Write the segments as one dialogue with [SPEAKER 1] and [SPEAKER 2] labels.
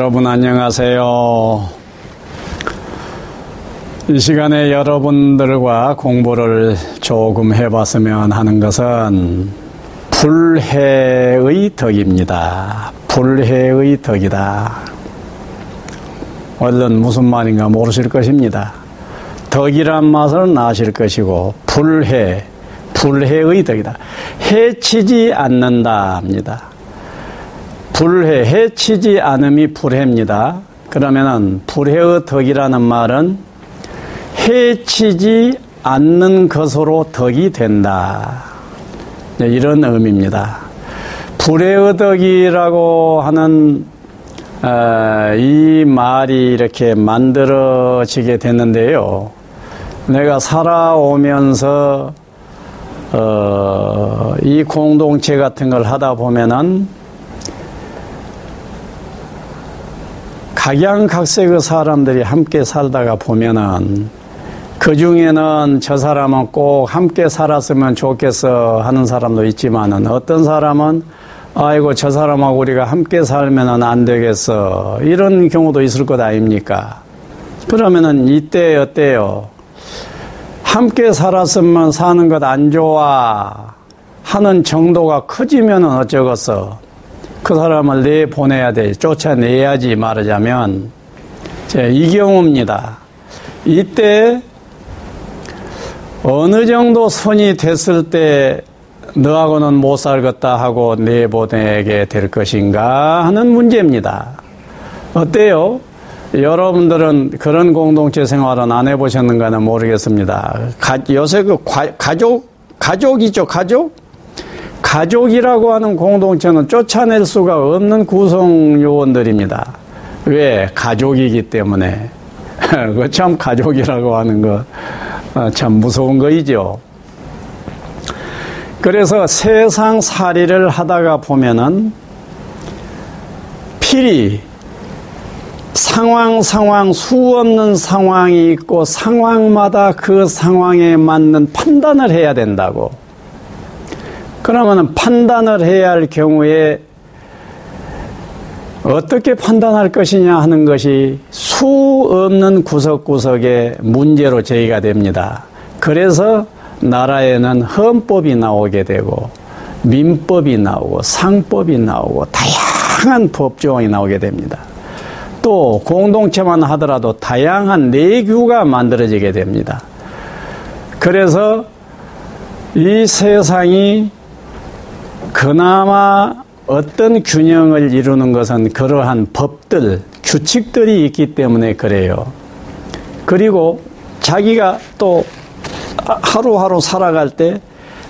[SPEAKER 1] 여러분 안녕하세요. 이 시간에 여러분들과 공부를 조금 해봤으면 하는 것은 불해의 덕입니다. 불해의 덕이다. 얼른 무슨 말인가 모르실 것입니다. 덕이란 맛은 아실 것이고 불해, 불해의 덕이다. 해치지 않는다입니다. 불해, 해치지 않음이 불해입니다. 그러면은 불해의 덕이라는 말은 해치지 않는 것으로 덕이 된다. 네, 이런 의미입니다. 불해의 덕이라고 하는 어, 이 말이 이렇게 만들어지게 됐는데요. 내가 살아오면서 어, 이 공동체 같은 걸 하다 보면은 각양각색의 사람들이 함께 살다가 보면은 그 중에는 저 사람은 꼭 함께 살았으면 좋겠어 하는 사람도 있지만은 어떤 사람은 아이고 저 사람하고 우리가 함께 살면은 안 되겠어 이런 경우도 있을 것 아닙니까? 그러면은 이때 어때요? 함께 살았으면 사는 것 안 좋아 하는 정도가 커지면은 어쩌겠어? 그 사람을 내보내야 돼. 쫓아내야지 말하자면. 이 경우입니다. 이때 어느 정도 선이 됐을 때 너하고는 못 살겠다 하고 내보내게 될 것인가 하는 문제입니다. 어때요? 여러분들은 그런 공동체 생활은 안 해보셨는가는 모르겠습니다. 가, 요새 그 가, 가족, 가족이죠, 가족? 가족이라고 하는 공동체는 쫓아낼 수가 없는 구성 요원들입니다. 왜? 가족이기 때문에. 그참 가족이라고 하는 거참 어, 무서운 거이죠. 그래서 세상 살이를 하다가 보면은 필히 상황 상황 수 없는 상황이 있고 상황마다 그 상황에 맞는 판단을 해야 된다고. 그러면 판단을 해야 할 경우에 어떻게 판단할 것이냐 하는 것이 수 없는 구석구석의 문제로 제기가 됩니다. 그래서 나라에는 헌법이 나오게 되고 민법이 나오고 상법이 나오고 다양한 법조항이 나오게 됩니다. 또 공동체만 하더라도 다양한 내규가 만들어지게 됩니다. 그래서 이 세상이 그나마 어떤 균형을 이루는 것은 그러한 법들, 규칙들이 있기 때문에 그래요. 그리고 자기가 또 하루하루 살아갈 때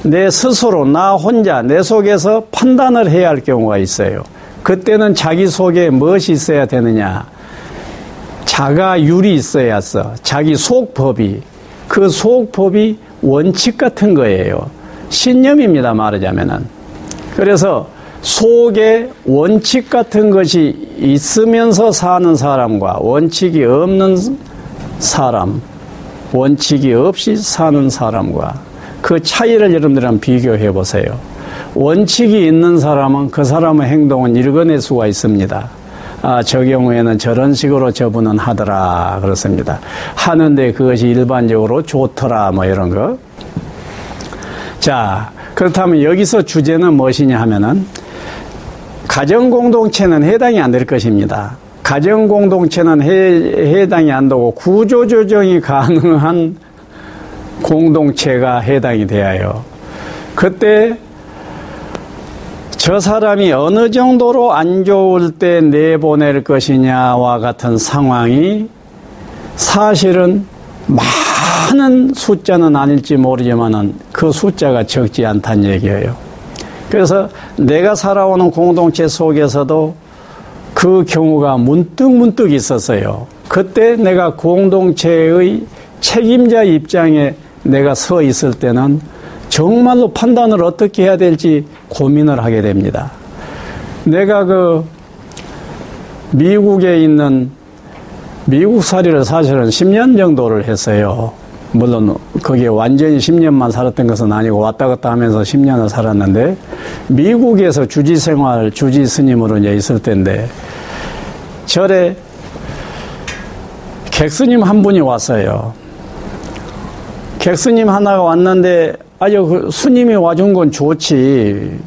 [SPEAKER 1] 내 스스로, 나 혼자, 내 속에서 판단을 해야 할 경우가 있어요. 그때는 자기 속에 무엇이 있어야 되느냐? 자가율이 있어야 써. 자기 속법이. 그 속법이 원칙 같은 거예요. 신념입니다, 말하자면은. 그래서 속에 원칙 같은 것이 있으면서 사는 사람과 원칙이 없는 사람, 원칙이 없이 사는 사람과 그 차이를 여러분들 한번 비교해 보세요. 원칙이 있는 사람은 그 사람의 행동은 읽어낼 수가 있습니다. 아, 저 경우에는 저런 식으로 저분은 하더라. 그렇습니다. 하는데 그것이 일반적으로 좋더라. 뭐 이런 거. 자, 그렇다면 여기서 주제는 무엇이냐 하면은 가정 공동체는 해당이 안 될 것입니다. 가정 공동체는 해, 해당이 안 되고 구조 조정이 가능한 공동체가 해당이 되어요. 그때 저 사람이 어느 정도로 안 좋을 때 내보낼 것이냐와 같은 상황이 사실은 많은 숫자는 아닐지 모르지만은 그 숫자가 적지 않다는 얘기예요. 그래서 내가 살아오는 공동체 속에서도 그 경우가 문득 문득 있었어요. 그때 내가 공동체의 책임자 입장에 내가 서 있을 때는 정말로 판단을 어떻게 해야 될지 고민을 하게 됩니다. 내가 그 미국에 있는 미국 살이를 사실은 10년 정도를 했어요. 물론 거기에 완전히 10년만 살았던 것은 아니고 왔다 갔다 하면서 10년을 살았는데 미국에서 주지 생활, 주지 스님으로 이제 있을 때인데 절에 객스님 한 분이 왔어요. 객스님 하나가 왔는데 아주 그 스님이 와준 건 좋지.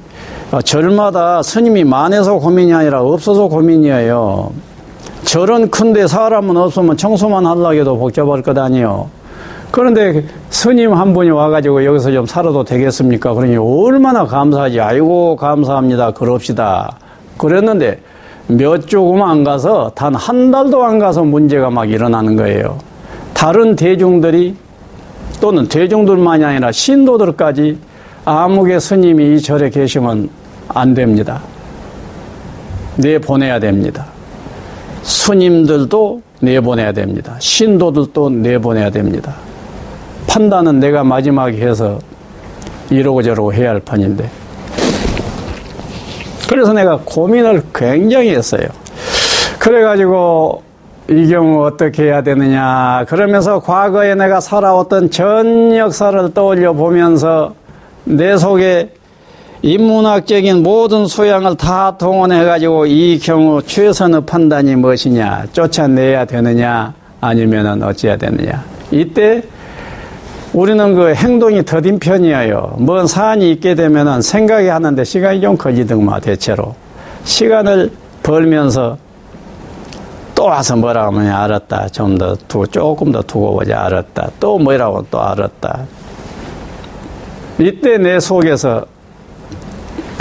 [SPEAKER 1] 어, 절마다 스님이 많아서 고민이 아니라 없어서 고민이에요. 절은 큰데 사람은 없으면 청소만 하려고 해도 복잡할 것 아니요. 그런데 스님 한 분이 와가지고 여기서 좀 살아도 되겠습니까? 그러니 얼마나 감사하지. 아이고, 감사합니다. 그럽시다. 그랬는데 몇 조금 안 가서 단 한 달도 안 가서 문제가 막 일어나는 거예요. 다른 대중들이 또는 대중들만이 아니라 신도들까지 아무개 스님이 이 절에 계시면 안 됩니다. 내보내야 됩니다. 스님들도 내보내야 됩니다. 신도들도 내보내야 됩니다. 판단은 내가 마지막에 해서 이러고 저러고 해야 할 판인데. 그래서 내가 고민을 굉장히 했어요. 그래가지고 이 경우 어떻게 해야 되느냐. 그러면서 과거에 내가 살아왔던 전 역사를 떠올려 보면서 내 속에 인문학적인 모든 소양을 다 동원해가지고 이 경우 최선의 판단이 무엇이냐. 쫓아내야 되느냐. 아니면은 어찌해야 되느냐. 이때 우리는 그 행동이 더딘 편이에요. 뭔 사안이 있게 되면은 생각이 하는데 시간이 좀 걸리더만 대체로. 시간을 벌면서 또 와서 뭐라 고 하면 알았다. 좀 더 두고 조금 더 두고 보자 알았다. 또 뭐라고 또 알았다. 이때 내 속에서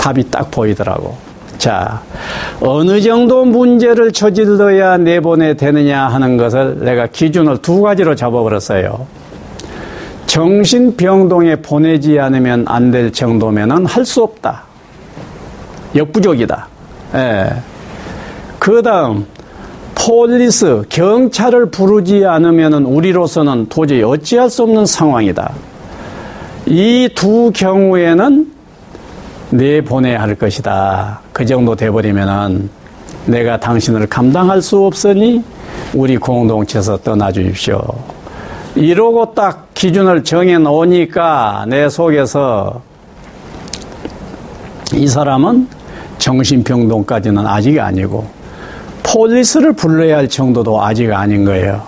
[SPEAKER 1] 답이 딱 보이더라고. 자, 어느 정도 문제를 저질러야 내보내 되느냐 하는 것을 내가 기준을 두 가지로 잡아버렸어요. 정신병동에 보내지 않으면 안 될 정도면은 할 수 없다. 역부족이다. 예. 그 다음, police, 경찰을 부르지 않으면 우리로서는 도저히 어찌할 수 없는 상황이다. 이 두 경우에는 내보내야 할 것이다. 그 정도 돼버리면은 내가 당신을 감당할 수 없으니 우리 공동체에서 떠나 주십시오. 이러고 딱 기준을 정해 놓으니까 내 속에서 이 사람은 정신병동까지는 아직 아니고 폴리스를 불러야 할 정도도 아직 아닌 거예요.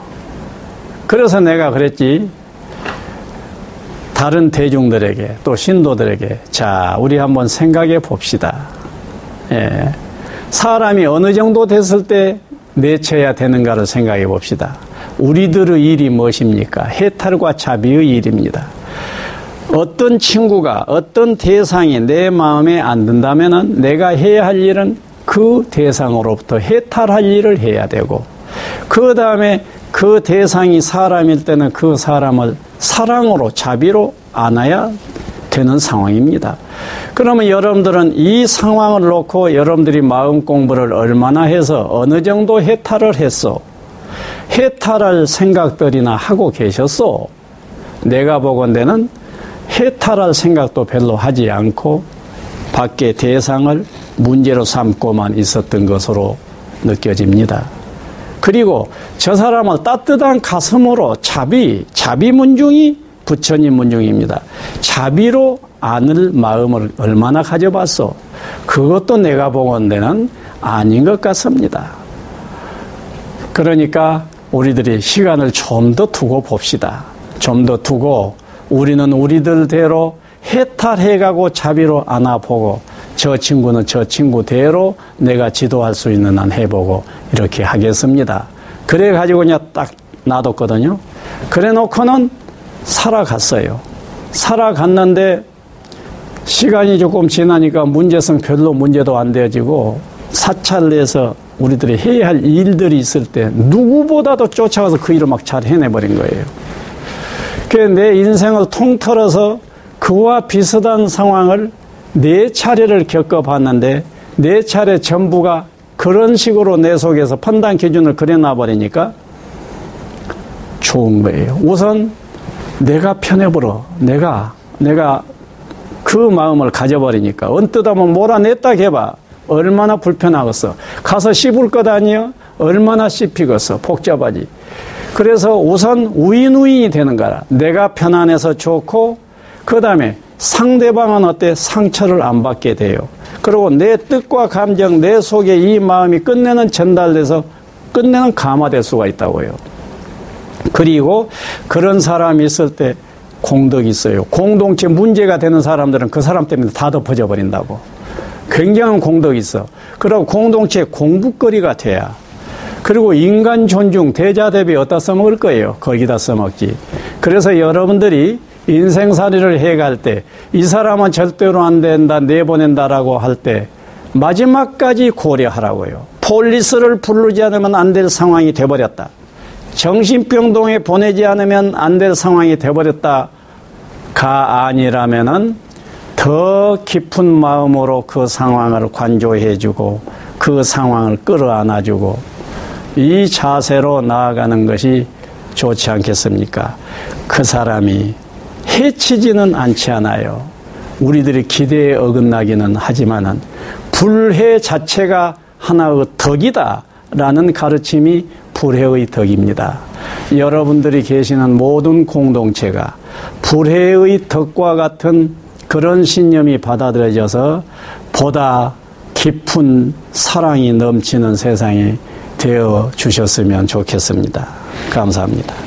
[SPEAKER 1] 그래서 내가 그랬지. 다른 대중들에게 또 신도들에게 자 우리 한번 생각해 봅시다. 예. 사람이 어느 정도 됐을 때 내쳐야 되는가를 생각해 봅시다. 우리들의 일이 무엇입니까? 해탈과 자비의 일입니다. 어떤 친구가 어떤 대상이 내 마음에 안 든다면 내가 해야 할 일은 그 대상으로부터 해탈할 일을 해야 되고 그 다음에 그 대상이 사람일 때는 그 사람을 사랑으로 자비로 안아야 되는 상황입니다. 그러면 여러분들은 이 상황을 놓고 여러분들이 마음 공부를 얼마나 해서 어느 정도 해탈을 했어? 해탈할 생각들이나 하고 계셨어? 내가 보건대는 해탈할 생각도 별로 하지 않고 밖의 대상을 문제로 삼고만 있었던 것으로 느껴집니다. 그리고 저 사람을 따뜻한 가슴으로 자비, 자비 문중이 부처님 문중입니다. 자비로 안을 마음을 얼마나 가져봤어? 그것도 내가 보건대는 아닌 것 같습니다. 그러니까 우리들이 시간을 좀 더 두고 봅시다. 좀 더 두고 우리는 우리들대로 해탈해가고 자비로 안아보고 저 친구는 저 친구대로 내가 지도할 수 있는 한 해보고 이렇게 하겠습니다. 그래 가지고 그냥 딱 놔뒀거든요. 그래 놓고는 살아갔어요. 살아갔는데 시간이 조금 지나니까 문제성 별로 문제도 안 되어지고 사찰내에서 우리들이 해야 할 일들이 있을 때 누구보다도 쫓아가서 그 일을 막 잘 해내버린 거예요. 그내 인생을 통틀어서 그와 비슷한 상황을 네 차례를 겪어봤는데 네 차례 전부가 그런 식으로 내 속에서 판단 기준을 그려놔 버리니까 좋은 거예요. 우선 내가 편해버려. 내가 내가 그 마음을 가져버리니까 언뜻 하면 몰아냈다 해봐. 얼마나 불편하겠어. 가서 씹을 것 아니야? 얼마나 씹히겠어. 복잡하지. 그래서 우선 우인우인이 되는 거라. 내가 편안해서 좋고, 그 다음에 상대방은 어때? 상처를 안 받게 돼요. 그리고 내 뜻과 감정, 내 속에 이 마음이 끝내는 전달돼서 끝내는 감화될 수가 있다고요. 그리고 그런 사람이 있을 때 공덕이 있어요. 공동체 문제가 되는 사람들은 그 사람 때문에 다 덮어져 버린다고. 굉장한 공덕이 있어. 그리고 공동체 공부거리가 돼야. 그리고 인간 존중, 대자 대비 어디다 써먹을 거예요? 거기다 써먹지. 그래서 여러분들이 인생살이를 해갈 때, 이 사람은 절대로 안 된다, 내보낸다라고 할 때, 마지막까지 고려하라고요. 폴리스를 부르지 않으면 안 될 상황이 돼버렸다. 정신병동에 보내지 않으면 안 될 상황이 돼버렸다가 아니라면은 더 깊은 마음으로 그 상황을 관조해주고 그 상황을 끌어안아주고 이 자세로 나아가는 것이 좋지 않겠습니까? 그 사람이 해치지는 않지 않아요. 우리들이 기대에 어긋나기는 하지만은 불해 자체가 하나의 덕이다라는 가르침이 불해의 덕입니다. 여러분들이 계시는 모든 공동체가 불해의 덕과 같은 그런 신념이 받아들여져서 보다 깊은 사랑이 넘치는 세상이 되어 주셨으면 좋겠습니다. 감사합니다.